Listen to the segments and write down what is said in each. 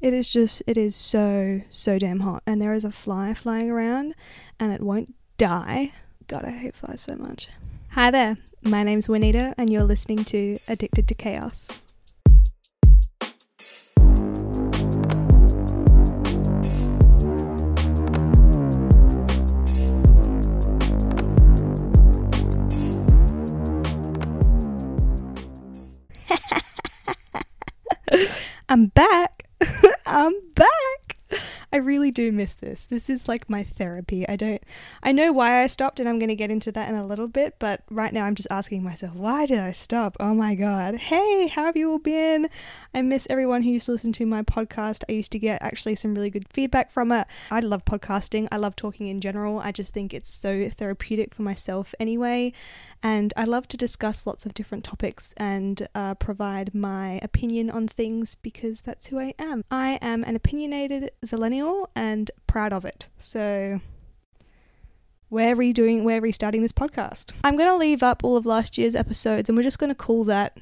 It is just, it is so, so damn hot. And there is a fly flying around and it won't die. God, I hate flies so much. Hi there, my name's Juanita, and you're listening to Addicted to Chaos. I'm back. I'm back. I really do miss this. This is like my therapy. I don't I know why I stopped and I'm going to get into that in a little bit, but right now I'm just asking myself, why did I stop? Oh my god. Hey, how have you all been? I miss everyone who used to listen to my podcast. I used to get actually some really good feedback from it. I love podcasting. I love talking in general. I just think it's so therapeutic for myself anyway. And I love to discuss lots of different topics and uh, provide my opinion on things because that's who I am. I am an opinionated zillennial and proud of it. So we're redoing, we're restarting this podcast. I'm going to leave up all of last year's episodes and we're just going to call that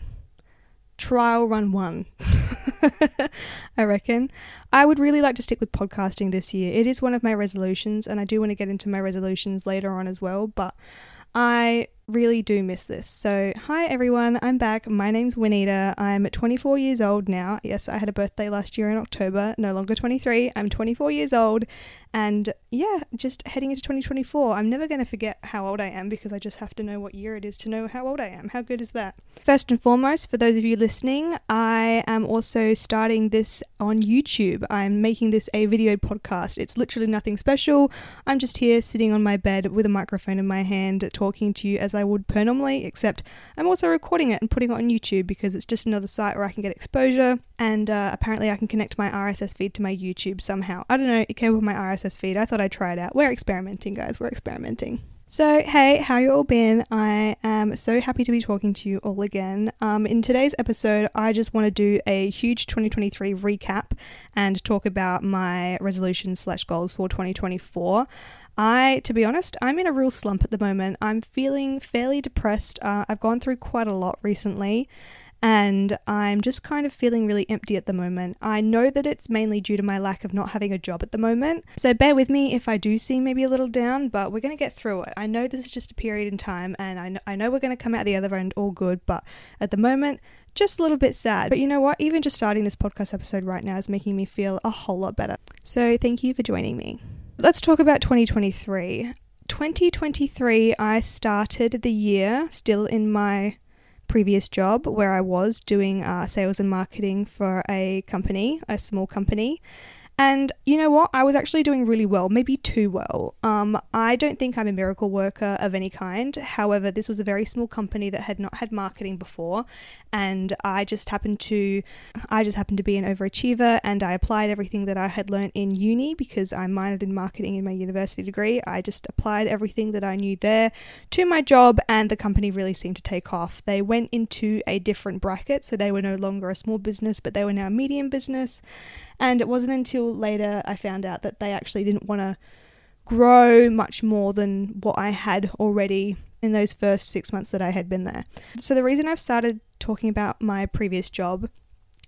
trial run one. I reckon. I would really like to stick with podcasting this year. It is one of my resolutions, and I do want to get into my resolutions later on as well, but I really do miss this. So, hi everyone, I'm back. My name's Juanita. I'm 24 years old now. Yes, I had a birthday last year in October, no longer 23. I'm 24 years old, and yeah, just heading into 2024. I'm never going to forget how old I am because I just have to know what year it is to know how old I am. How good is that? First and foremost, for those of you listening, I am also starting this on YouTube. I'm making this a video podcast. It's literally nothing special. I'm just here sitting on my bed with a microphone in my hand talking to you as I would per normally, except I'm also recording it and putting it on YouTube because it's just another site where I can get exposure and uh, apparently I can connect my RSS feed to my YouTube somehow. I don't know, it came with my RSS feed. I thought I'd try it out. We're experimenting, guys, we're experimenting. So, hey, how you all been? I am so happy to be talking to you all again. Um, in today's episode, I just want to do a huge 2023 recap and talk about my resolutions slash goals for 2024. I, to be honest, I'm in a real slump at the moment. I'm feeling fairly depressed. Uh, I've gone through quite a lot recently, and I'm just kind of feeling really empty at the moment. I know that it's mainly due to my lack of not having a job at the moment, so bear with me if I do seem maybe a little down, but we're going to get through it. I know this is just a period in time, and I I know we're going to come out the other end all good, but at the moment, just a little bit sad. But you know what? Even just starting this podcast episode right now is making me feel a whole lot better. So thank you for joining me. Let's talk about 2023. 2023, I started the year still in my previous job where I was doing uh, sales and marketing for a company, a small company. And you know what? I was actually doing really well, maybe too well. Um, I don't think I'm a miracle worker of any kind. However, this was a very small company that had not had marketing before, and I just happened to, I just happened to be an overachiever, and I applied everything that I had learned in uni because I minored in marketing in my university degree. I just applied everything that I knew there to my job, and the company really seemed to take off. They went into a different bracket, so they were no longer a small business, but they were now a medium business. And it wasn't until later I found out that they actually didn't want to grow much more than what I had already in those first six months that I had been there. So, the reason I've started talking about my previous job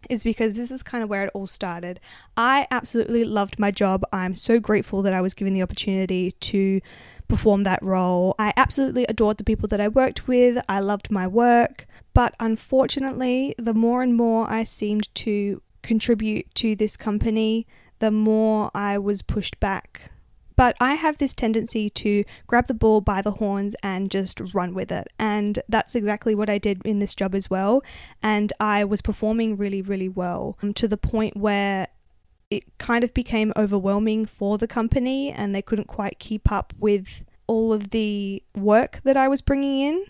is because this is kind of where it all started. I absolutely loved my job. I'm so grateful that I was given the opportunity to perform that role. I absolutely adored the people that I worked with. I loved my work. But unfortunately, the more and more I seemed to contribute to this company, the more I was pushed back. But I have this tendency to grab the ball by the horns and just run with it. And that's exactly what I did in this job as well. And I was performing really, really well um, to the point where it kind of became overwhelming for the company and they couldn't quite keep up with all of the work that I was bringing in.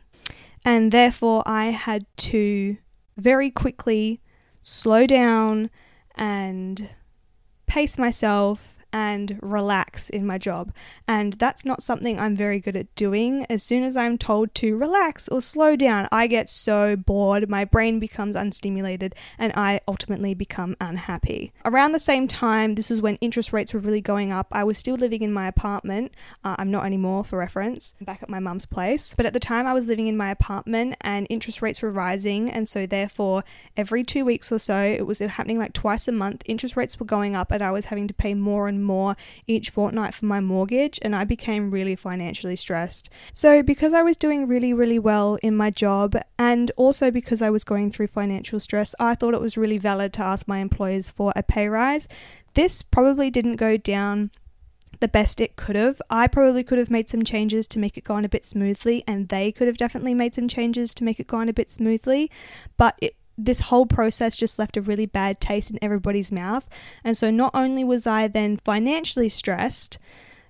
And therefore, I had to very quickly slow down and pace myself and relax in my job. And that's not something I'm very good at doing. As soon as I'm told to relax or slow down, I get so bored, my brain becomes unstimulated, and I ultimately become unhappy. Around the same time, this was when interest rates were really going up. I was still living in my apartment. Uh, I'm not anymore, for reference, I'm back at my mum's place. But at the time, I was living in my apartment and interest rates were rising. And so, therefore, every two weeks or so, it was happening like twice a month, interest rates were going up, and I was having to pay more and more each fortnight for my mortgage. And I became really financially stressed. So, because I was doing really, really well in my job, and also because I was going through financial stress, I thought it was really valid to ask my employers for a pay rise. This probably didn't go down the best it could have. I probably could have made some changes to make it go on a bit smoothly, and they could have definitely made some changes to make it go on a bit smoothly. But it, this whole process just left a really bad taste in everybody's mouth. And so not only was I then financially stressed,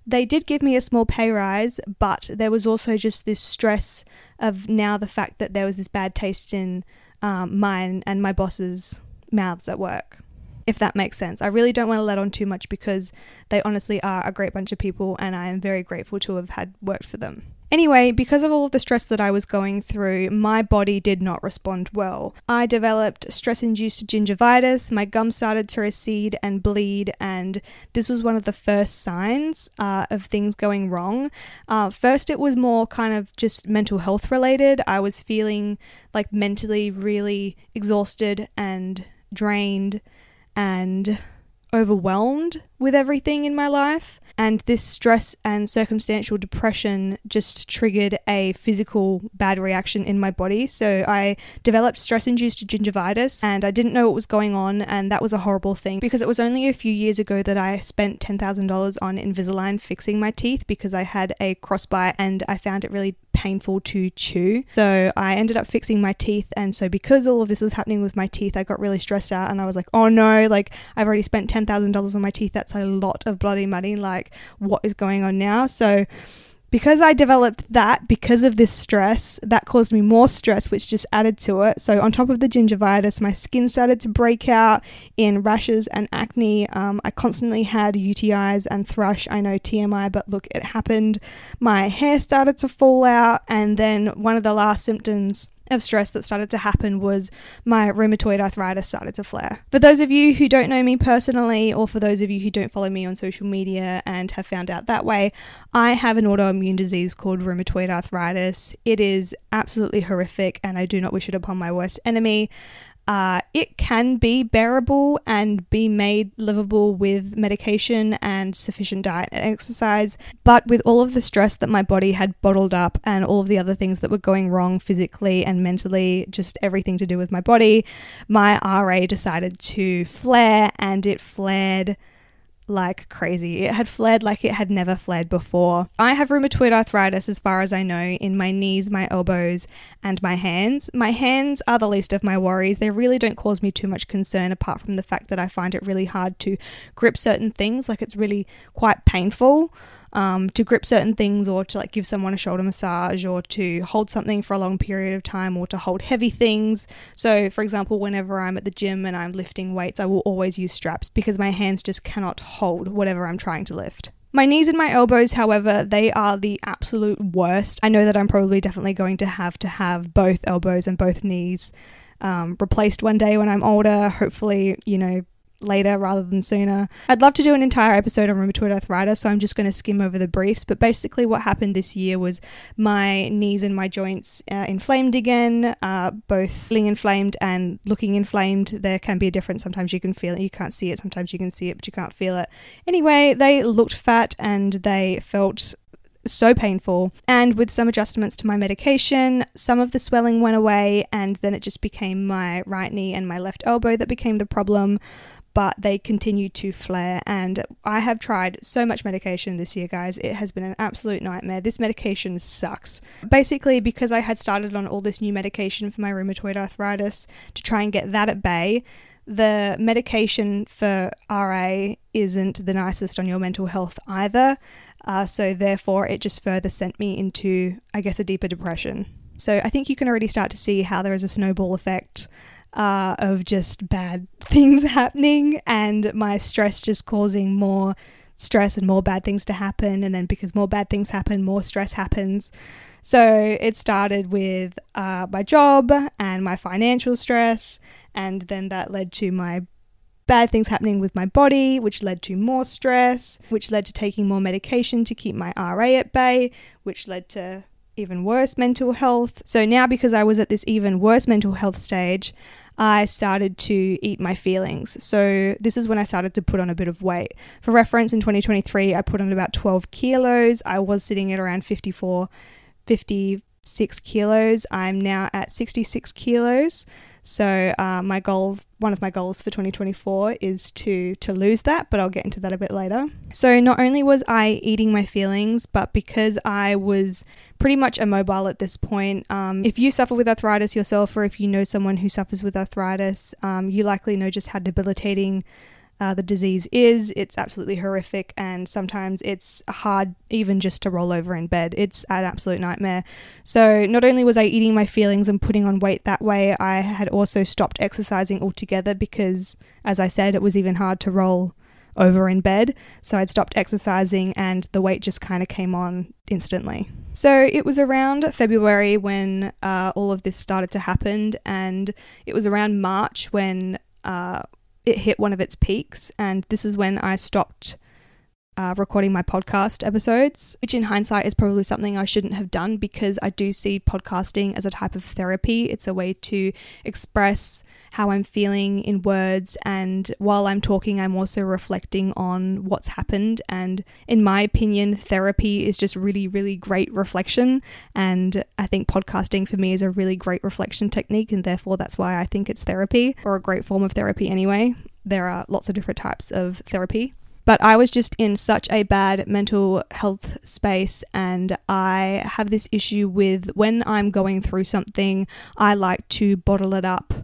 they did give me a small pay rise, but there was also just this stress of now the fact that there was this bad taste in um, mine and my boss's mouths at work if that makes sense. I really don't want to let on too much because they honestly are a great bunch of people and I am very grateful to have had worked for them. Anyway, because of all of the stress that I was going through, my body did not respond well. I developed stress induced gingivitis, my gums started to recede and bleed, and this was one of the first signs uh, of things going wrong. Uh, first, it was more kind of just mental health related. I was feeling like mentally really exhausted and drained and overwhelmed with everything in my life. And this stress and circumstantial depression just triggered a physical bad reaction in my body. So I developed stress induced gingivitis and I didn't know what was going on. And that was a horrible thing because it was only a few years ago that I spent $10,000 on Invisalign fixing my teeth because I had a crossbite and I found it really painful to chew. So I ended up fixing my teeth. And so because all of this was happening with my teeth, I got really stressed out and I was like, oh no, like I've already spent $10,000 on my teeth. That's a lot of bloody money. Like, what is going on now? So because I developed that because of this stress, that caused me more stress, which just added to it. So, on top of the gingivitis, my skin started to break out in rashes and acne. Um, I constantly had UTIs and thrush. I know TMI, but look, it happened. My hair started to fall out, and then one of the last symptoms of stress that started to happen was my rheumatoid arthritis started to flare. For those of you who don't know me personally, or for those of you who don't follow me on social media and have found out that way, I have an autoimmune disease called rheumatoid arthritis. It is absolutely horrific, and I do not wish it upon my worst enemy. Uh, it can be bearable and be made livable with medication and sufficient diet and exercise. But with all of the stress that my body had bottled up and all of the other things that were going wrong physically and mentally, just everything to do with my body, my RA decided to flare and it flared like crazy. It had flared like it had never flared before. I have rheumatoid arthritis, as far as I know, in my knees, my elbows, and my hands. My hands are the least of my worries. They really don't cause me too much concern, apart from the fact that I find it really hard to grip certain things. Like it's really quite painful um, to grip certain things or to like give someone a shoulder massage or to hold something for a long period of time or to hold heavy things. So, for example, whenever I'm at the gym and I'm lifting weights, I will always use straps because my hands just cannot hold whatever I'm trying to lift. My knees and my elbows, however, they are the absolute worst. I know that I'm probably definitely going to have to have both elbows and both knees um, replaced one day when I'm older. Hopefully, you know, later rather than sooner. I'd love to do an entire episode on rheumatoid arthritis, so I'm just going to skim over the briefs. But basically, what happened this year was my knees and my joints uh, inflamed again, uh, both feeling inflamed and looking inflamed. There can be a difference. Sometimes you can feel it, you can't see it. Sometimes you can see it, but you can't feel it. Anyway, they looked fat and they felt so painful. And with some adjustments to my medication, some of the swelling went away, and then it just became my right knee and my left elbow that became the problem but they continue to flare. And I have tried so much medication this year, guys. It has been an absolute nightmare. This medication sucks. Basically, because I had started on all this new medication for my rheumatoid arthritis to try and get that at bay, the medication for RA isn't the nicest on your mental health either. Uh, so, therefore, it just further sent me into, I guess, a deeper depression. So, I think you can already start to see how there is a snowball effect uh, of just bad things happening and my stress just causing more stress and more bad things to happen. And then because more bad things happen, more stress happens. So it started with uh, my job and my financial stress. And then that led to my bad things happening with my body, which led to more stress, which led to taking more medication to keep my RA at bay, which led to even worse mental health. So now, because I was at this even worse mental health stage, I started to eat my feelings. So, this is when I started to put on a bit of weight. For reference, in 2023, I put on about 12 kilos. I was sitting at around 54, 56 kilos. I'm now at 66 kilos. So uh, my goal, one of my goals for 2024 is to to lose that, but I'll get into that a bit later. So not only was I eating my feelings, but because I was pretty much immobile at this point. Um, if you suffer with arthritis yourself, or if you know someone who suffers with arthritis, um, you likely know just how debilitating uh, the disease is. It's absolutely horrific, and sometimes it's hard even just to roll over in bed. It's an absolute nightmare. So, not only was I eating my feelings and putting on weight that way, I had also stopped exercising altogether because, as I said, it was even hard to roll over in bed. So, I'd stopped exercising, and the weight just kind of came on instantly. So it was around February when uh, all of this started to happen, and it was around March when uh, it hit one of its peaks, and this is when I stopped uh, recording my podcast episodes, which in hindsight is probably something I shouldn't have done because I do see podcasting as a type of therapy. It's a way to express how I'm feeling in words, and while I'm talking, I'm also reflecting on what's happened. And in my opinion, therapy is just really, really great reflection. And I think podcasting for me is a really great reflection technique, and therefore that's why I think it's therapy or a great form of therapy anyway. There are lots of different types of therapy. But I was just in such a bad mental health space, and I have this issue with when I'm going through something, I like to bottle it up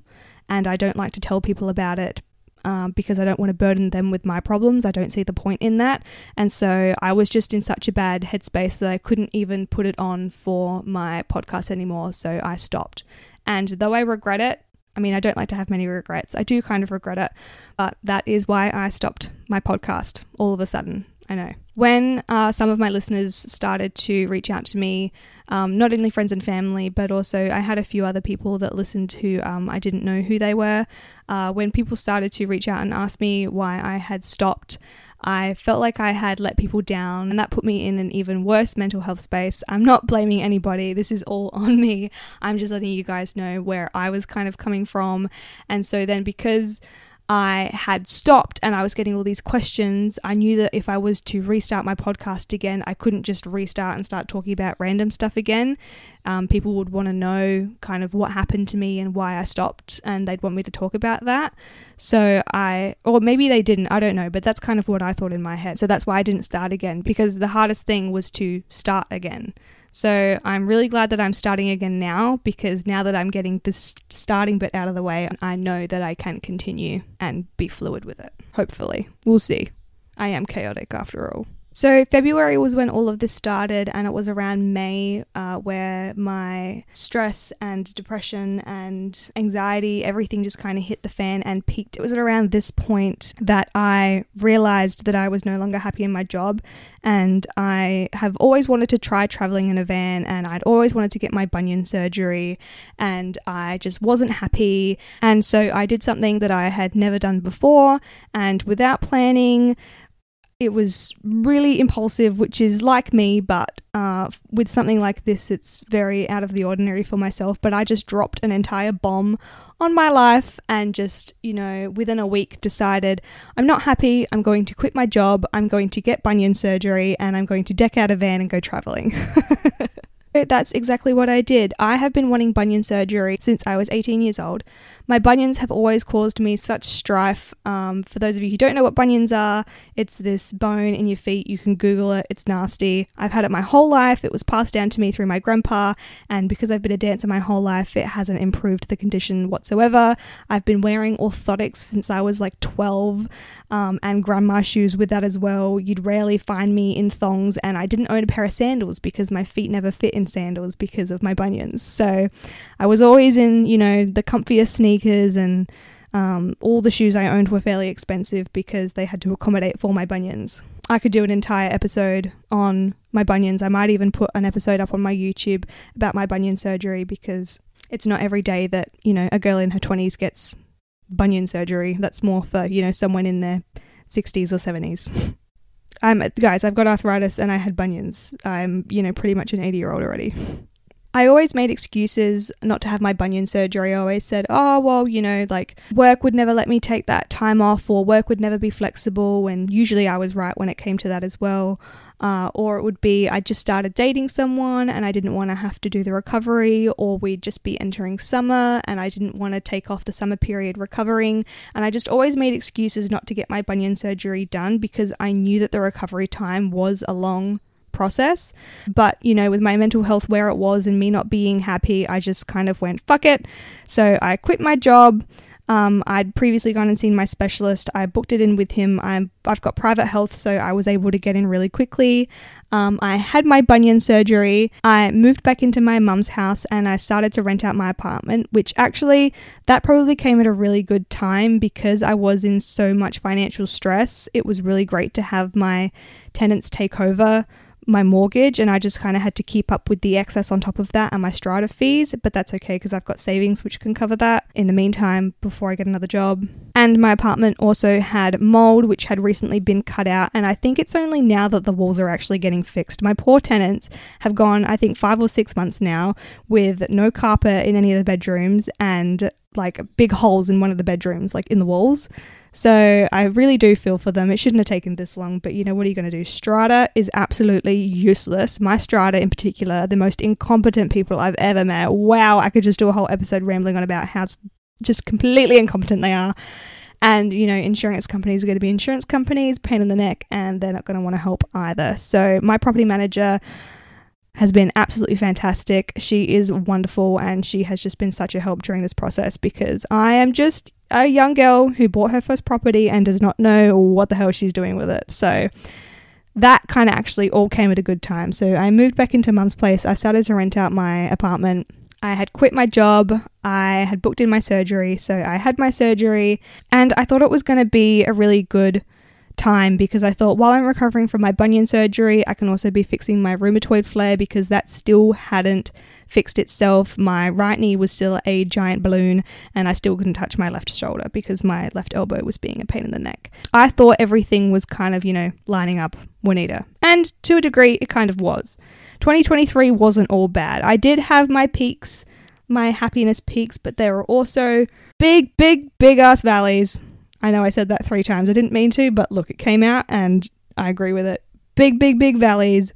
and I don't like to tell people about it um, because I don't want to burden them with my problems. I don't see the point in that. And so I was just in such a bad headspace that I couldn't even put it on for my podcast anymore. So I stopped. And though I regret it, I mean, I don't like to have many regrets. I do kind of regret it, but that is why I stopped my podcast all of a sudden. I know. When uh, some of my listeners started to reach out to me, um, not only friends and family, but also I had a few other people that listened who um, I didn't know who they were. Uh, when people started to reach out and ask me why I had stopped, I felt like I had let people down, and that put me in an even worse mental health space. I'm not blaming anybody, this is all on me. I'm just letting you guys know where I was kind of coming from. And so then, because I had stopped and I was getting all these questions. I knew that if I was to restart my podcast again, I couldn't just restart and start talking about random stuff again. Um, people would want to know kind of what happened to me and why I stopped, and they'd want me to talk about that. So I, or maybe they didn't, I don't know, but that's kind of what I thought in my head. So that's why I didn't start again because the hardest thing was to start again. So I'm really glad that I'm starting again now because now that I'm getting this starting bit out of the way, I know that I can continue and be fluid with it. Hopefully. We'll see. I am chaotic after all. So, February was when all of this started, and it was around May uh, where my stress and depression and anxiety, everything just kind of hit the fan and peaked. It was at around this point that I realized that I was no longer happy in my job, and I have always wanted to try traveling in a van, and I'd always wanted to get my bunion surgery, and I just wasn't happy. And so, I did something that I had never done before, and without planning, it was really impulsive, which is like me, but uh, with something like this, it's very out of the ordinary for myself. But I just dropped an entire bomb on my life and just, you know, within a week decided I'm not happy. I'm going to quit my job. I'm going to get bunion surgery and I'm going to deck out a van and go traveling. That's exactly what I did. I have been wanting bunion surgery since I was 18 years old. My bunions have always caused me such strife. Um, for those of you who don't know what bunions are, it's this bone in your feet. You can Google it, it's nasty. I've had it my whole life. It was passed down to me through my grandpa, and because I've been a dancer my whole life, it hasn't improved the condition whatsoever. I've been wearing orthotics since I was like 12 um, and grandma shoes with that as well. You'd rarely find me in thongs, and I didn't own a pair of sandals because my feet never fit in sandals because of my bunions. So I was always in, you know, the comfiest sneakers and Um, all the shoes I owned were fairly expensive because they had to accommodate for my bunions. I could do an entire episode on my bunions. I might even put an episode up on my YouTube about my bunion surgery because it's not every day that, you know, a girl in her 20s gets bunion surgery. That's more for, you know, someone in their 60s or 70s. I'm guys, I've got arthritis and I had bunions. I'm, you know, pretty much an 80 year old already. I always made excuses not to have my bunion surgery. I always said, oh, well, you know, like work would never let me take that time off or work would never be flexible. And usually I was right when it came to that as well. Uh, or it would be I just started dating someone and I didn't want to have to do the recovery, or we'd just be entering summer and I didn't want to take off the summer period recovering. And I just always made excuses not to get my bunion surgery done because I knew that the recovery time was a long process. But, you know, with my mental health where it was and me not being happy, I just kind of went, fuck it. So I quit my job. Um, I'd previously gone and seen my specialist. I booked it in with him. I'm, I've got private health, so I was able to get in really quickly. Um, I had my bunion surgery. I moved back into my mum's house and I started to rent out my apartment, which actually, that probably came at a really good time because I was in so much financial stress. It was really great to have my tenants take over my mortgage and I just kind of had to keep up with the excess on top of that and my strata fees, but that's okay because I've got savings which can cover that in the meantime before I get another job. And my apartment also had mold which had recently been cut out and I think it's only now that the walls are actually getting fixed. My poor tenants have gone I think 5 or 6 months now with no carpet in any of the bedrooms and like big holes in one of the bedrooms like in the walls. So I really do feel for them. It shouldn't have taken this long, but you know, what are you going to do? Strata is absolutely useless. My strata, in particular, the most incompetent people I've ever met. Wow, I could just do a whole episode rambling on about how just completely incompetent they are. And, you know, insurance companies are going to be insurance companies, pain in the neck, and they're not going to want to help either. So, my property manager has been absolutely fantastic. She is wonderful and she has just been such a help during this process because I am just a young girl who bought her first property and does not know what the hell she's doing with it. So that kind of actually all came at a good time. So I moved back into mum's place. I started to rent out my apartment. I had quit my job. I had booked in my surgery. So I had my surgery and I thought it was going to be a really good time because I thought while I'm recovering from my bunion surgery, I can also be fixing my rheumatoid flare because that still hadn't fixed itself. My right knee was still a giant balloon and I still couldn't touch my left shoulder because my left elbow was being a pain in the neck. I thought everything was kind of, you know, lining up Juanita. And to a degree, it kind of was. 2023 wasn't all bad. I did have my peaks, my happiness peaks, but there were also big, big, big ass valleys I know I said that three times. I didn't mean to, but look, it came out and I agree with it. Big, big, big valleys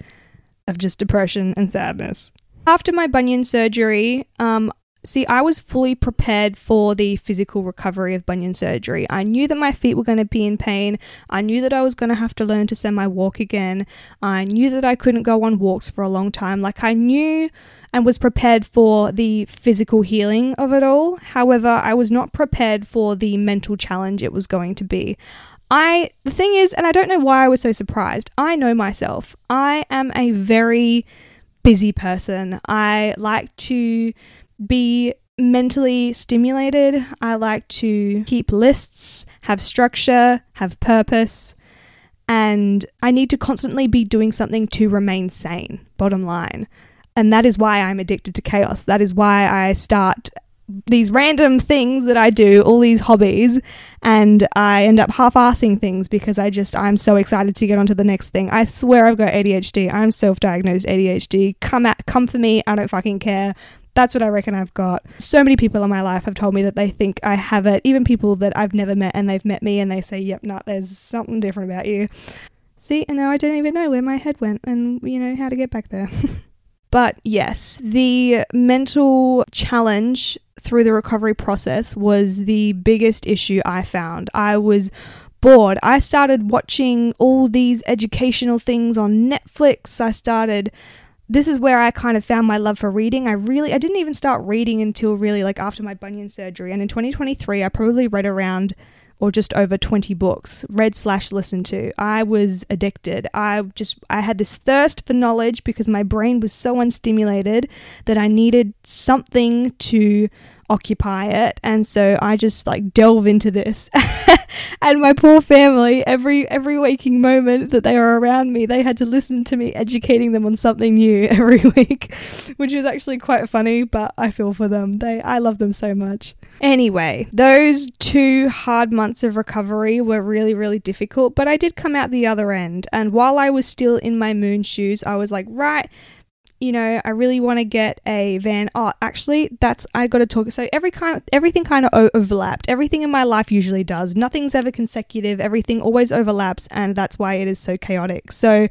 of just depression and sadness. After my bunion surgery, um, see, I was fully prepared for the physical recovery of bunion surgery. I knew that my feet were going to be in pain. I knew that I was going to have to learn to semi walk again. I knew that I couldn't go on walks for a long time. Like, I knew and was prepared for the physical healing of it all. However, I was not prepared for the mental challenge it was going to be. I, the thing is, and I don't know why I was so surprised, I know myself. I am a very busy person. I like to be mentally stimulated. I like to keep lists, have structure, have purpose, and I need to constantly be doing something to remain sane, bottom line. And that is why I'm addicted to chaos. That is why I start these random things that I do, all these hobbies, and I end up half assing things because I just, I'm so excited to get on to the next thing. I swear I've got ADHD. I'm self diagnosed ADHD. Come at, come for me. I don't fucking care. That's what I reckon I've got. So many people in my life have told me that they think I have it. Even people that I've never met and they've met me and they say, yep, nah, there's something different about you. See, and now I don't even know where my head went and, you know, how to get back there. But yes, the mental challenge through the recovery process was the biggest issue I found. I was bored. I started watching all these educational things on Netflix. I started this is where I kind of found my love for reading. I really I didn't even start reading until really like after my bunion surgery. And in 2023 I probably read around or just over 20 books read slash listened to. I was addicted. I just i had this thirst for knowledge because my brain was so unstimulated that i needed something to occupy it. And so I just like delve into this. and my poor family, every every waking moment that they were around me, they had to listen to me educating them on something new every week, which is actually quite funny, but I feel for them. They I love them so much. Anyway, those two hard months of recovery were really really difficult, but I did come out the other end. And while I was still in my moon shoes, I was like, right, you know, I really want to get a van. Oh, actually, that's I got to talk. So every kind, everything kind of overlapped. Everything in my life usually does. Nothing's ever consecutive. Everything always overlaps, and that's why it is so chaotic. So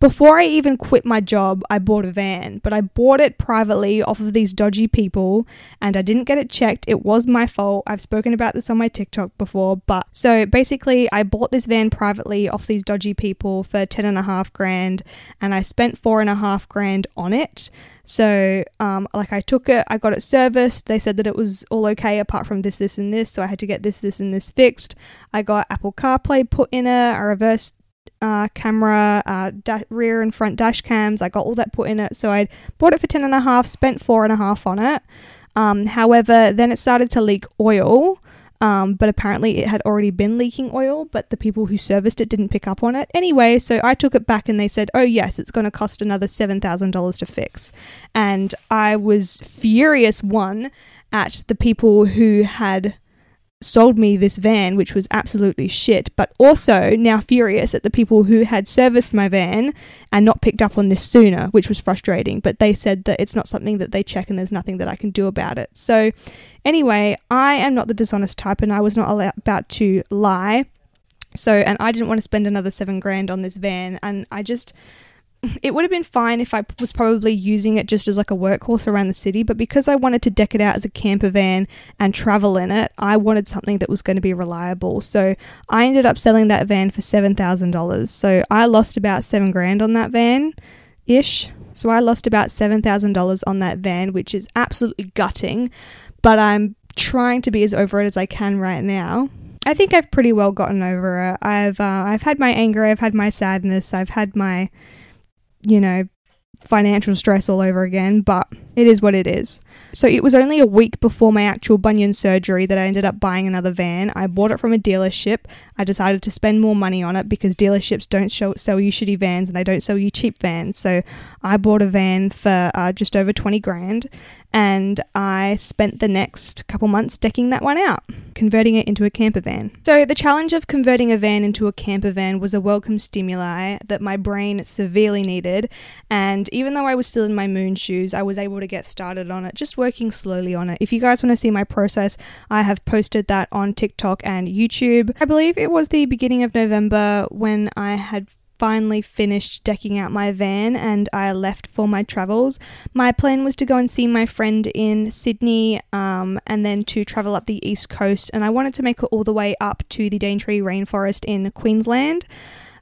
before I even quit my job, I bought a van, but I bought it privately off of these dodgy people, and I didn't get it checked. It was my fault. I've spoken about this on my TikTok before, but so basically, I bought this van privately off these dodgy people for ten and a half grand, and I spent four and a half grand on it. So, um, like, I took it, I got it serviced. They said that it was all okay apart from this, this, and this. So, I had to get this, this, and this fixed. I got Apple CarPlay put in it, a reverse uh, camera, uh, da- rear and front dash cams. I got all that put in it. So, I bought it for 10 and a half, spent four and a half on it. Um, however, then it started to leak oil. Um, but apparently it had already been leaking oil, but the people who serviced it didn't pick up on it. Anyway, so I took it back and they said, oh, yes, it's going to cost another $7,000 to fix. And I was furious, one, at the people who had sold me this van, which was absolutely shit, but also now furious at the people who had serviced my van and not picked up on this sooner, which was frustrating. But they said that it's not something that they check and there's nothing that I can do about it. So, anyway, I am not the dishonest type and I was not about to lie. So, and I didn't want to spend another seven grand on this van, and I just it would have been fine if I was probably using it just as like a workhorse around the city, but because I wanted to deck it out as a camper van and travel in it, I wanted something that was going to be reliable. So I ended up selling that van for $7,000. So I lost about 7 grand on that van ish. So I lost about $7,000 on that van, which is absolutely gutting, but I'm trying to be as over it as I can right now. I think I've pretty well gotten over it. I've uh, I've had my anger, I've had my sadness, I've had my you know, financial stress all over again, but it is what it is. So it was only a week before my actual bunion surgery that I ended up buying another van. I bought it from a dealership. I decided to spend more money on it because dealerships don't show, sell you shitty vans and they don't sell you cheap vans. So I bought a van for uh, just over 20 grand and I spent the next couple months decking that one out, converting it into a camper van. So, the challenge of converting a van into a camper van was a welcome stimuli that my brain severely needed. And even though I was still in my moon shoes, I was able to get started on it, just working slowly on it. If you guys want to see my process, I have posted that on TikTok and YouTube. I believe it was the beginning of November when I had finally finished decking out my van and I left for my travels. My plan was to go and see my friend in Sydney um, and then to travel up the east coast, and I wanted to make it all the way up to the Daintree Rainforest in Queensland.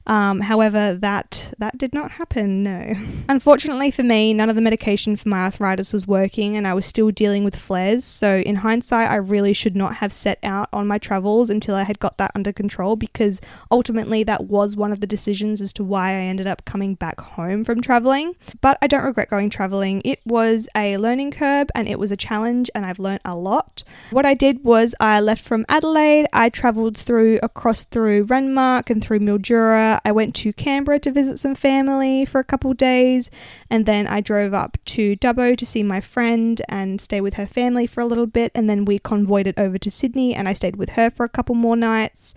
Um, however, that that did not happen. No. Unfortunately for me, none of the medication for my arthritis was working, and I was still dealing with flares. So, in hindsight, I really should not have set out on my travels until I had got that under control, because ultimately that was one of the decisions as to why I ended up coming back home from traveling. But I don't regret going traveling. It was a learning curve, and it was a challenge, and I've learned a lot. What I did was I left from Adelaide. I travelled through across through Renmark and through Mildura I went to Canberra to visit some family for a couple days, and then I drove up to Dubbo to see my friend and stay with her family for a little bit, and then we convoyed it over to Sydney, and I stayed with her for a couple more nights.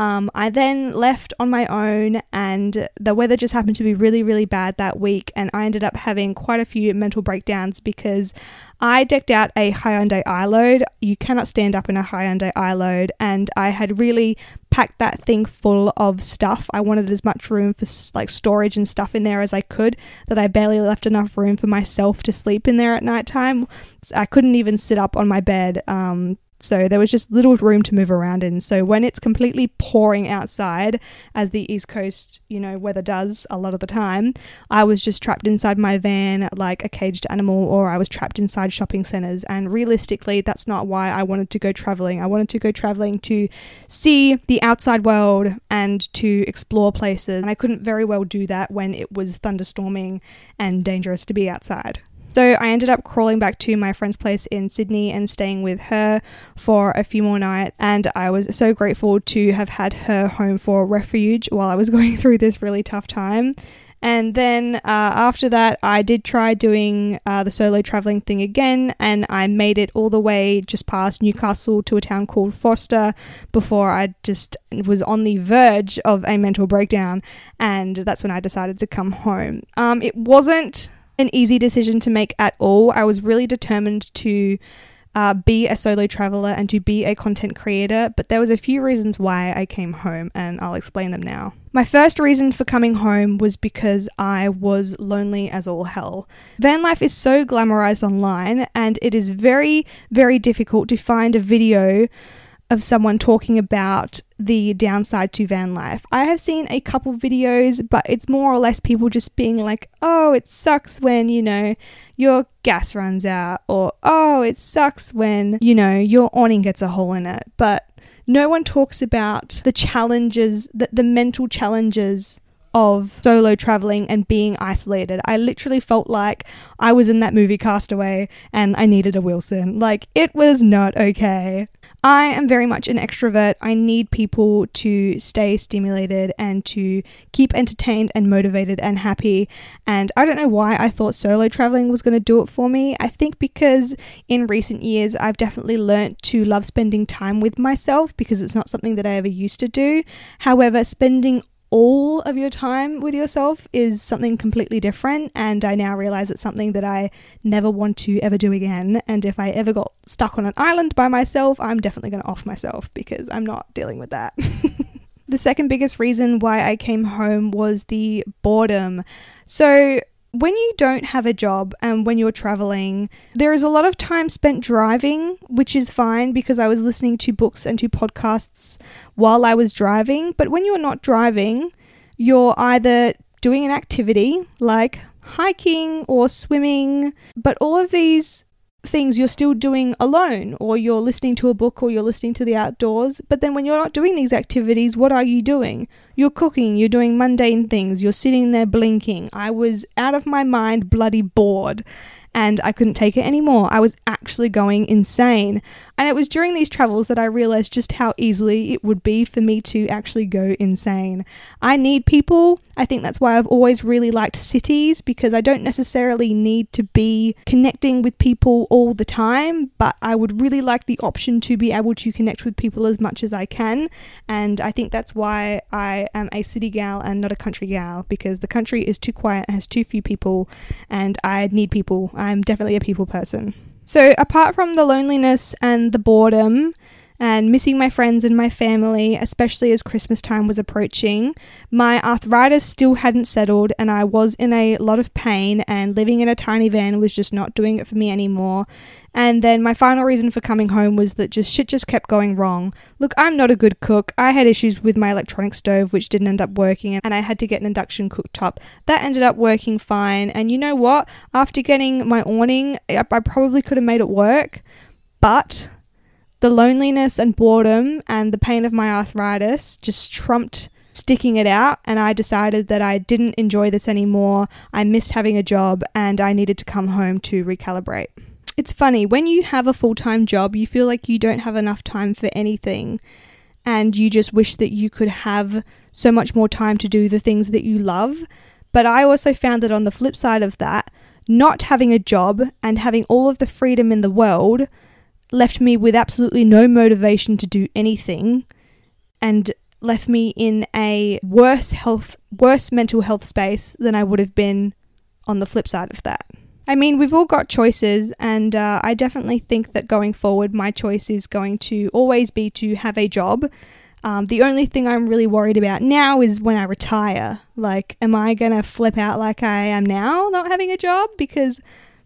Um, I then left on my own, and the weather just happened to be really, really bad that week, and I ended up having quite a few mental breakdowns because I decked out a Hyundai iLoad. You cannot stand up in a Hyundai iLoad, and I had really packed that thing full of stuff. I wanted as much room for like storage and stuff in there as I could. That I barely left enough room for myself to sleep in there at night time. I couldn't even sit up on my bed. Um, so there was just little room to move around in. So when it's completely pouring outside, as the East Coast, you know, weather does a lot of the time, I was just trapped inside my van like a caged animal, or I was trapped inside shopping centers. And realistically, that's not why I wanted to go traveling. I wanted to go traveling to see the outside world and to explore places. And I couldn't very well do that when it was thunderstorming and dangerous to be outside. So I ended up crawling back to my friend's place in Sydney and staying with her for a few more nights. And I was so grateful to have had her home for refuge while I was going through this really tough time. And then uh, after that, I did try doing uh, the solo traveling thing again, and I made it all the way just past Newcastle to a town called Forster before I just was on the verge of a mental breakdown. And that's when I decided to come home. Um, it wasn't an easy decision to make at all. I was really determined to uh, be a solo traveler and to be a content creator, but there was a few reasons why I came home, and I'll explain them now. My first reason for coming home was because I was lonely as all hell. Van life is so glamorized online, and it is very, very difficult to find a video of someone talking about the downside to van life. I have seen a couple videos, but it's more or less people just being like, oh, it sucks when, you know, your gas runs out, or oh, it sucks when, you know, your awning gets a hole in it. But no one talks about the challenges, the, the mental challenges of solo traveling and being isolated. I literally felt like I was in that movie Castaway and I needed a Wilson. Like, it was not okay. I am very much an extrovert. I need people to stay stimulated and to keep entertained and motivated and happy. And I don't know why I thought solo traveling was going to do it for me. I think because in recent years I've definitely learnt to love spending time with myself because it's not something that I ever used to do. However, spending all of your time with yourself is something completely different. And I now realize it's something that I never want to ever do again. And if I ever got stuck on an island by myself, I'm definitely going to off myself because I'm not dealing with that. the second biggest reason why I came home was the boredom. So, when you don't have a job and when you're traveling, there is a lot of time spent driving, which is fine because I was listening to books and to podcasts while I was driving. But when you're not driving, you're either doing an activity like hiking or swimming, but all of these things you're still doing alone, or you're listening to a book, or you're listening to the outdoors. But then when you're not doing these activities, what are you doing? You're cooking, you're doing mundane things, you're sitting there blinking. I was out of my mind, bloody bored and I couldn't take it anymore. I was actually going insane. And it was during these travels that I realized just how easily it would be for me to actually go insane. I need people. I think that's why I've always really liked cities because I don't necessarily need to be connecting with people all the time, but I would really like the option to be able to connect with people as much as I can. And I think that's why I am a city gal and not a country gal because the country is too quiet has too few people, and I need people. I'm definitely a people person. So, apart from the loneliness and the boredom, and missing my friends and my family, especially as Christmas time was approaching. My arthritis still hadn't settled, and I was in a lot of pain, and living in a tiny van was just not doing it for me anymore. And then my final reason for coming home was that just shit just kept going wrong. Look, I'm not a good cook. I had issues with my electronic stove, which didn't end up working, and I had to get an induction cooktop. That ended up working fine. And you know what? After getting my awning, I probably could have made it work, but the loneliness and boredom and the pain of my arthritis just trumped sticking it out and I decided that I didn't enjoy this anymore. I missed having a job and I needed to come home to recalibrate. It's funny, when you have a full time job, you feel like you don't have enough time for anything and you just wish that you could have so much more time to do the things that you love. But I also found that on the flip side of that, not having a job and having all of the freedom in the world left me with absolutely no motivation to do anything and left me in a worse health worse mental health space than I would have been on the flip side of that. I mean, we've all got choices, and uh, I definitely think that going forward, my choice is going to always be to have a job. Um, the only thing I'm really worried about now is when I retire. Like, am I going to flip out like I am now, not having a job? Because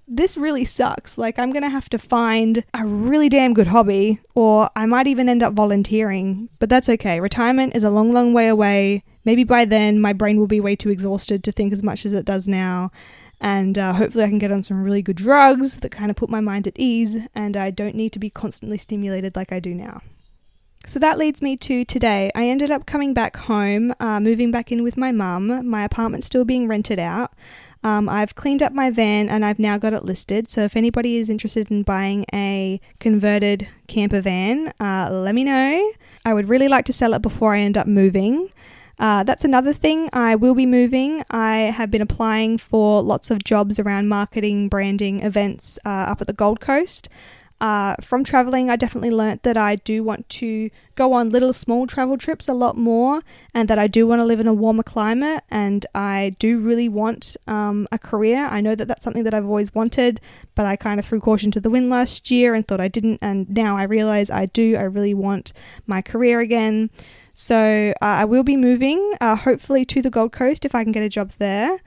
this really sucks. Like, I'm going to have to find a really damn good hobby, or I might even end up volunteering. But that's okay. Retirement is a long, long way away. Maybe by then, my brain will be way too exhausted to think as much as it does now. And uh, hopefully, I can get on some really good drugs that kind of put my mind at ease, and I don't need to be constantly stimulated like I do now. So that leads me to today. I ended up coming back home, uh, moving back in with my mum, my apartment still being rented out. Um, I've cleaned up my van and I've now got it listed. So if anybody is interested in buying a converted camper van, uh, let me know. I would really like to sell it before I end up moving. Uh, that's another thing. I will be moving. I have been applying for lots of jobs around marketing, branding, events uh, up at the Gold Coast. Uh, from traveling, I definitely learnt that I do want to go on little small travel trips a lot more, and that I do want to live in a warmer climate, and I do really want um, a career. I know that that's something that I've always wanted, but I kind of threw caution to the wind last year and thought I didn't, and now I realize I do. I really want my career again. So uh, I will be moving, uh, hopefully to the Gold Coast if I can get a job there.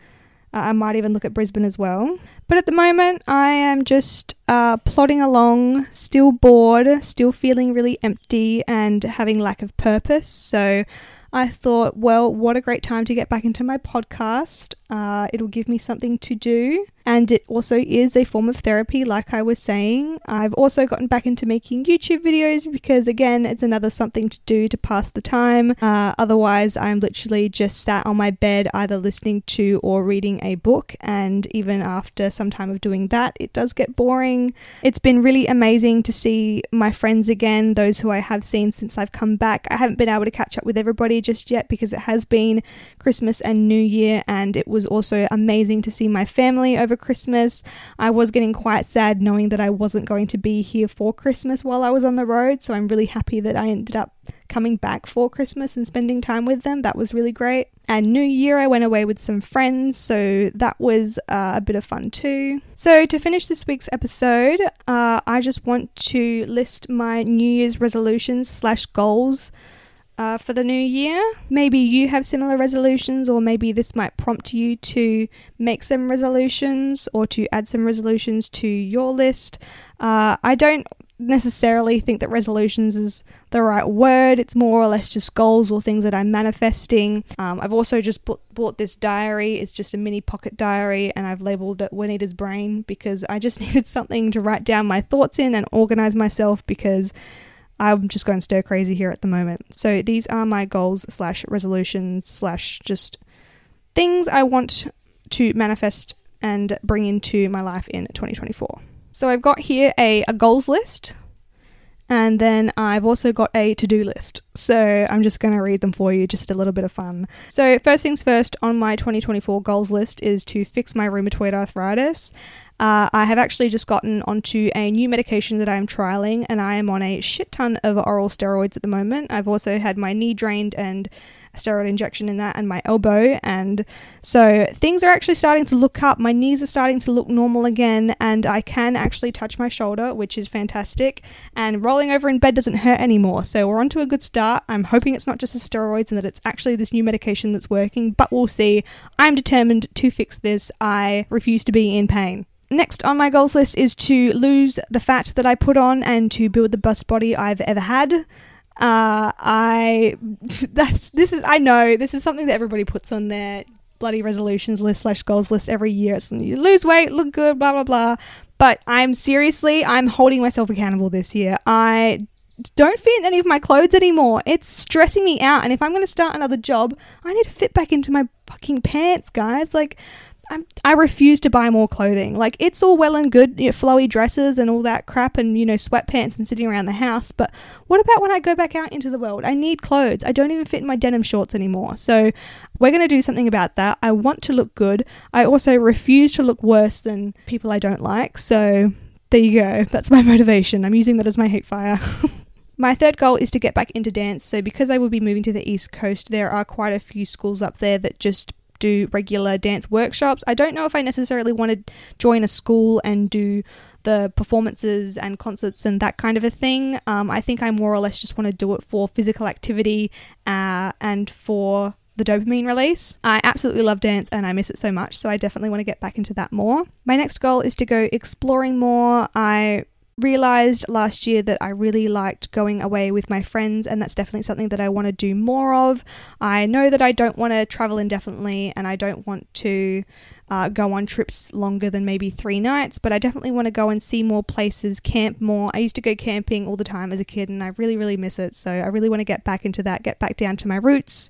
I might even look at Brisbane as well. But at the moment, I am just uh, plodding along, still bored, still feeling really empty, and having lack of purpose. So I thought, well, what a great time to get back into my podcast. Uh, it'll give me something to do. And it also is a form of therapy, like I was saying. I've also gotten back into making YouTube videos because, again, it's another something to do to pass the time. Uh, otherwise, I'm literally just sat on my bed, either listening to or reading a book. And even after some time of doing that, it does get boring. It's been really amazing to see my friends again, those who I have seen since I've come back. I haven't been able to catch up with everybody just yet because it has been Christmas and New Year, and it was also amazing to see my family over Christmas. I was getting quite sad knowing that I wasn't going to be here for Christmas while I was on the road, so I'm really happy that I ended up coming back for Christmas and spending time with them. That was really great. And New Year, I went away with some friends, so that was uh, a bit of fun too. So, to finish this week's episode, uh, I just want to list my New Year's resolutions slash goals uh, for the new year. Maybe you have similar resolutions, or maybe this might prompt you to make some resolutions or to add some resolutions to your list. Uh, I don't necessarily think that resolutions is the right word. It's more or less just goals or things that I'm manifesting. Um, I've also just bought, this diary. It's just a mini pocket diary, and I've labeled it Juanita's Brain because I just needed something to write down my thoughts in and organize myself because I'm just going stir crazy here at the moment. So these are my goals slash resolutions slash just things I want to manifest and bring into my life in 2024. So I've got here a, a goals list and then I've also got a to do list. So I'm just going to read them for you, just a little bit of fun. So, first things first on my 2024 goals list is to fix my rheumatoid arthritis. Uh, I have actually just gotten onto a new medication that I am trialing, and I am on a shit ton of oral steroids at the moment. I've also had my knee drained and a steroid injection in that, and my elbow. And so things are actually starting to look up. My knees are starting to look normal again, and I can actually touch my shoulder, which is fantastic. And rolling over in bed doesn't hurt anymore. So we're on to a good start. I'm hoping it's not just the steroids and that it's actually this new medication that's working, but we'll see. I'm determined to fix this. I refuse to be in pain. Next on my goals list is to lose the fat that I put on and to build the best body I've ever had. Uh, I that's this is I know this is something that everybody puts on their bloody resolutions list slash goals list every year. It's you lose weight, look good, blah blah blah. But I'm seriously, I'm holding myself accountable this year. I don't fit in any of my clothes anymore. It's stressing me out. And if I'm going to start another job, I need to fit back into my fucking pants, guys. Like, I'm, I refuse to buy more clothing. Like, it's all well and good, you know, flowy dresses and all that crap and, you know, sweatpants and sitting around the house. But what about when I go back out into the world? I need clothes. I don't even fit in my denim shorts anymore. So, we're going to do something about that. I want to look good. I also refuse to look worse than people I don't like. So, there you go. That's my motivation. I'm using that as my hate fire. My third goal is to get back into dance. So, because I will be moving to the East Coast, there are quite a few schools up there that just do regular dance workshops. I don't know if I necessarily want to join a school and do the performances and concerts and that kind of a thing. Um, I think I more or less just want to do it for physical activity uh, and for the dopamine release. I absolutely love dance and I miss it so much, so I definitely want to get back into that more. My next goal is to go exploring more. I realized last year that I really liked going away with my friends, and that's definitely something that I want to do more of. I know that I don't want to travel indefinitely and I don't want to uh, go on trips longer than maybe three nights, but I definitely want to go and see more places, camp more. I used to go camping all the time as a kid, and I really, really miss it. So I really want to get back into that, get back down to my roots.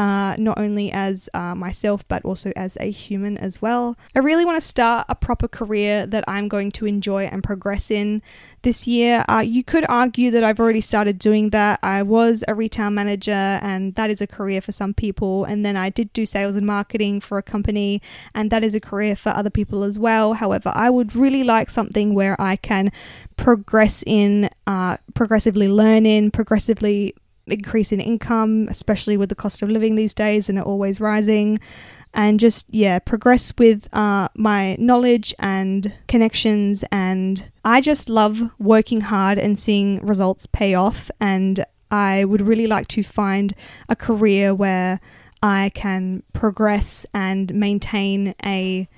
Uh, not only as uh, myself, but also as a human as well. I really want to start a proper career that I'm going to enjoy and progress in this year. Uh, you could argue that I've already started doing that. I was a retail manager, and that is a career for some people. And then I did do sales and marketing for a company, and that is a career for other people as well. However, I would really like something where I can progress in, uh, progressively learn in, progressively increase in income, especially with the cost of living these days and it always rising. And just yeah progress with uh, my knowledge and connections. And i just love working hard and seeing results pay off. And i would really like to find a career where i can progress and maintain a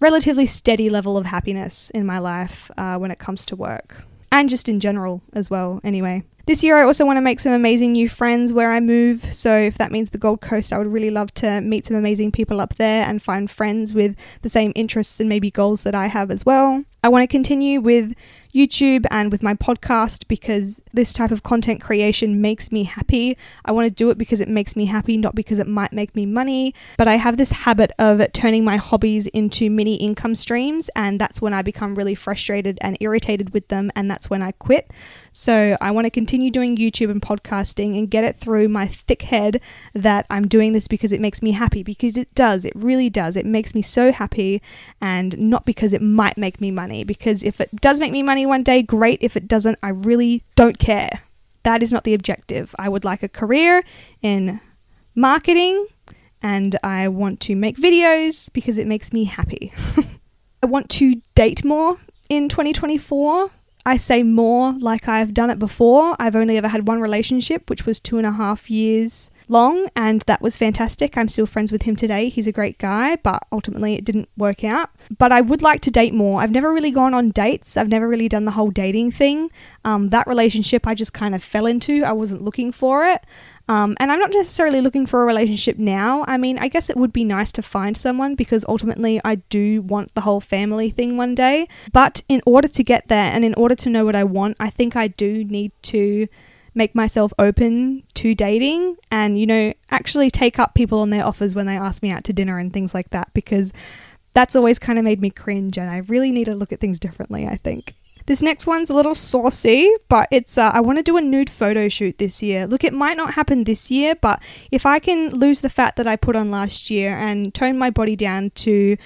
relatively steady level of happiness in my life uh, when it comes to work. And just in general as well anyway this year, I also want to make some amazing new friends where I move. So, if that means the Gold Coast, I would really love to meet some amazing people up there and find friends with the same interests and maybe goals that I have as well. I want to continue with YouTube and with my podcast because this type of content creation makes me happy. I want to do it because it makes me happy, not because it might make me money. But I have this habit of turning my hobbies into mini income streams, and that's when I become really frustrated and irritated with them, and that's when I quit. So I want to continue doing YouTube and podcasting and get it through my thick head that I'm doing this because it makes me happy, because it does. It really does. It makes me so happy, and not because it might make me money. Because if it does make me money one day, great. If it doesn't, I really don't care. That is not the objective. I would like a career in marketing and I want to make videos because it makes me happy. I want to date more in 2024. I say more like I've done it before. I've only ever had one relationship, which was two and a half years long, and that was fantastic. I'm still friends with him today. He's a great guy, but ultimately it didn't work out. But I would like to date more. I've never really gone on dates, I've never really done the whole dating thing. Um, that relationship I just kind of fell into, I wasn't looking for it. Um, and I'm not necessarily looking for a relationship now. I mean, I guess it would be nice to find someone because ultimately I do want the whole family thing one day. But in order to get there and in order to know what I want, I think I do need to make myself open to dating and, you know, actually take up people on their offers when they ask me out to dinner and things like that because that's always kind of made me cringe and I really need to look at things differently, I think. This next one's a little saucy, but it's uh, I want to do a nude photo shoot this year. Look, it might not happen this year, but if I can lose the fat that I put on last year and tone my body down to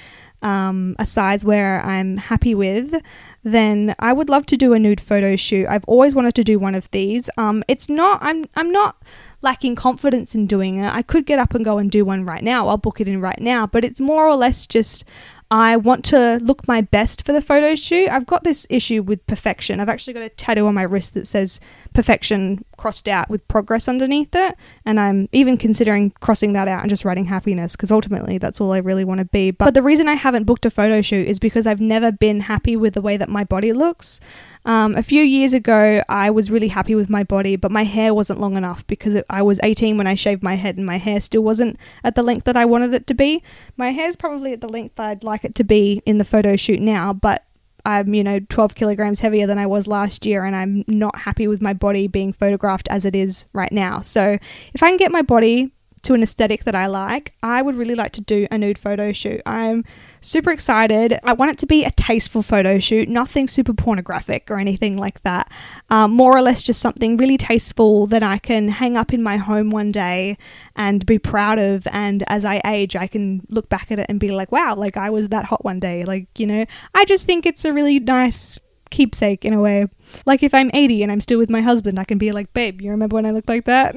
um, a size where I'm happy with, then I would love to do a nude photo shoot. I've always wanted to do one of these. Um, it's not I'm I'm not lacking confidence in doing it. I could get up and go and do one right now. I'll book it in right now, but it's more or less just I want to look my best for the photo shoot. I've got this issue with perfection. I've actually got a tattoo on my wrist that says perfection crossed out with progress underneath it. And I'm even considering crossing that out and just writing happiness because ultimately that's all I really want to be. But the reason I haven't booked a photo shoot is because I've never been happy with the way that my body looks. Um, a few years ago, I was really happy with my body, but my hair wasn't long enough because it, I was 18 when I shaved my head and my hair still wasn't at the length that I wanted it to be. My hair's probably at the length I'd like it to be in the photo shoot now, but I'm, you know, 12 kilograms heavier than I was last year, and I'm not happy with my body being photographed as it is right now. So, if I can get my body to an aesthetic that I like, I would really like to do a nude photo shoot. I'm super excited. I want it to be a tasteful photo shoot, nothing super pornographic or anything like that. Um, more or less just something really tasteful that I can hang up in my home one day and be proud of. And as I age, I can look back at it and be like, wow, like I was that hot one day. Like, you know, I just think it's a really nice keepsake in a way. Like if I'm 80 and I'm still with my husband, I can be like, babe, you remember when I looked like that?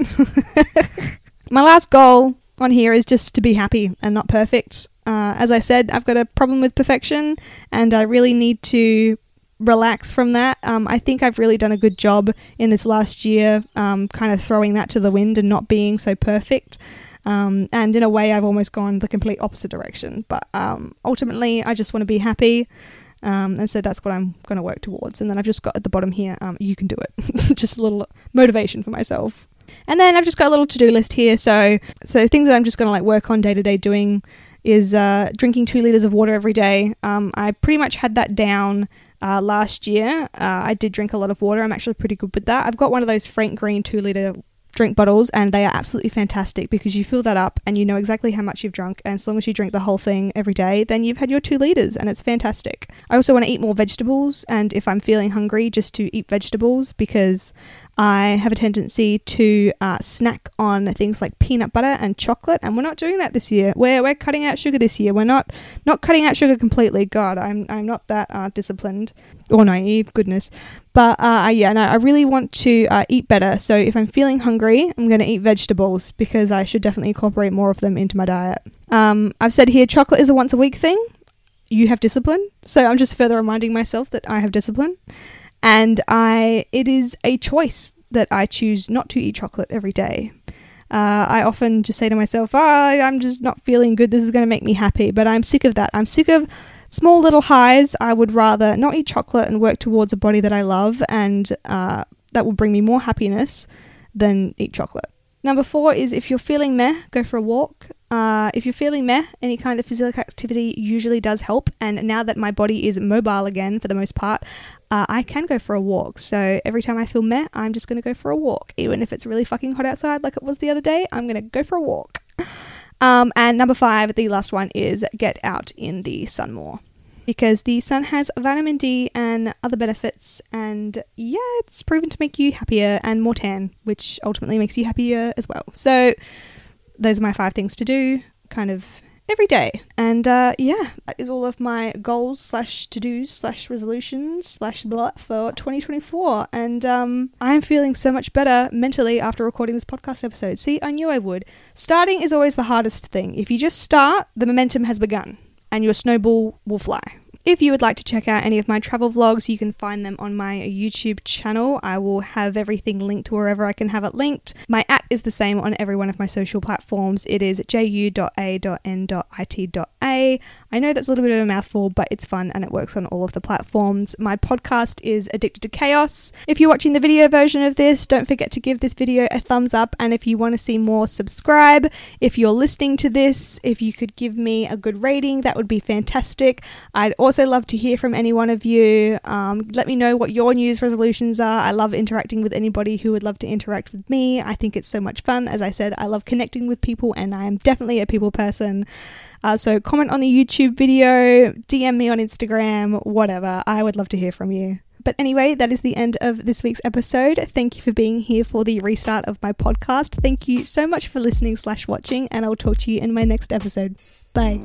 My last goal on here is just to be happy and not perfect. Uh, as I said, I've got a problem with perfection and I really need to relax from that. Um, I think I've really done a good job in this last year, um, kind of throwing that to the wind and not being so perfect. Um, and in a way, I've almost gone the complete opposite direction. But um, ultimately, I just want to be happy. Um, and so that's what I'm going to work towards. And then I've just got at the bottom here, um, you can do it. just a little motivation for myself. And then I've just got a little to-do list here. So so things that I'm just going to like work on day to day doing is uh, drinking two liters of water every day. Um, I pretty much had that down uh, last year. Uh, I did drink a lot of water. I'm actually pretty good with that. I've got one of those Frank Green two liter drink bottles, and they are absolutely fantastic because you fill that up and you know exactly how much you've drunk. And as long as you drink the whole thing every day, then you've had your two liters, and it's fantastic. I also want to eat more vegetables, and if I'm feeling hungry, just to eat vegetables because I have a tendency to uh, snack on things like peanut butter and chocolate, and we're not doing that this year. We're, we're cutting out sugar this year. We're not not cutting out sugar completely. God, I'm I'm not that uh, disciplined or naive. Goodness, but uh, yeah, no, I really want to uh, eat better. So if I'm feeling hungry, I'm going to eat vegetables because I should definitely incorporate more of them into my diet. Um, I've said here chocolate is a once a week thing. You have discipline, so I'm just further reminding myself that I have discipline and I it is a choice that I choose not to eat chocolate every day. Uh, I often just say to myself, oh, I'm just not feeling good. This is going to make me happy. But I'm sick of that. I'm sick of small little highs. I would rather not eat chocolate and work towards a body that I love, and uh, that will bring me more happiness than eat chocolate. Number four is if you're feeling meh, go for a walk. Uh, if you're feeling meh, any kind of physical activity usually does help. And now that my body is mobile again for the most part, uh, I can go for a walk. So every time I feel meh, I'm just going to go for a walk. Even if it's really fucking hot outside like it was the other day, I'm going to go for a walk. Um, and number five, the last one is get out in the sun more because the sun has vitamin D and other benefits, and yeah, it's proven to make you happier and more tan, which ultimately makes you happier as well. So, those are my five things to do, kind of every day. And uh, yeah, that is all of my goals slash to dos slash resolutions slash blah for 2024. And um, I'm feeling so much better mentally after recording this podcast episode. See, I knew I would. Starting is always the hardest thing. If you just start, the momentum has begun and your snowball will fly. If you would like to check out any of my travel vlogs, you can find them on my YouTube channel. I will have everything linked wherever I can have it linked. My at is the same on every one of my social platforms. It is ju.a.n.it.a. I know that's a little bit of a mouthful, but it's fun and it works on all of the platforms. My podcast is Addicted to Chaos. If you're watching the video version of this, don't forget to give this video a thumbs up. And if you want to see more, subscribe. If you're listening to this, if you could give me a good rating, that would be fantastic. I'd also love to hear from any one of you. Um, let me know what your New Year's resolutions are. I love interacting with anybody who would love to interact with me. I think it's so much fun. As I said, I love connecting with people, and I am definitely a people person. Uh, so comment on the YouTube video, DM me on Instagram, whatever. I would love to hear from you. But anyway, that is the end of this week's episode. Thank you for being here for the restart of my podcast. Thank you so much for listening slash watching, and I'll talk to you in my next episode. Bye.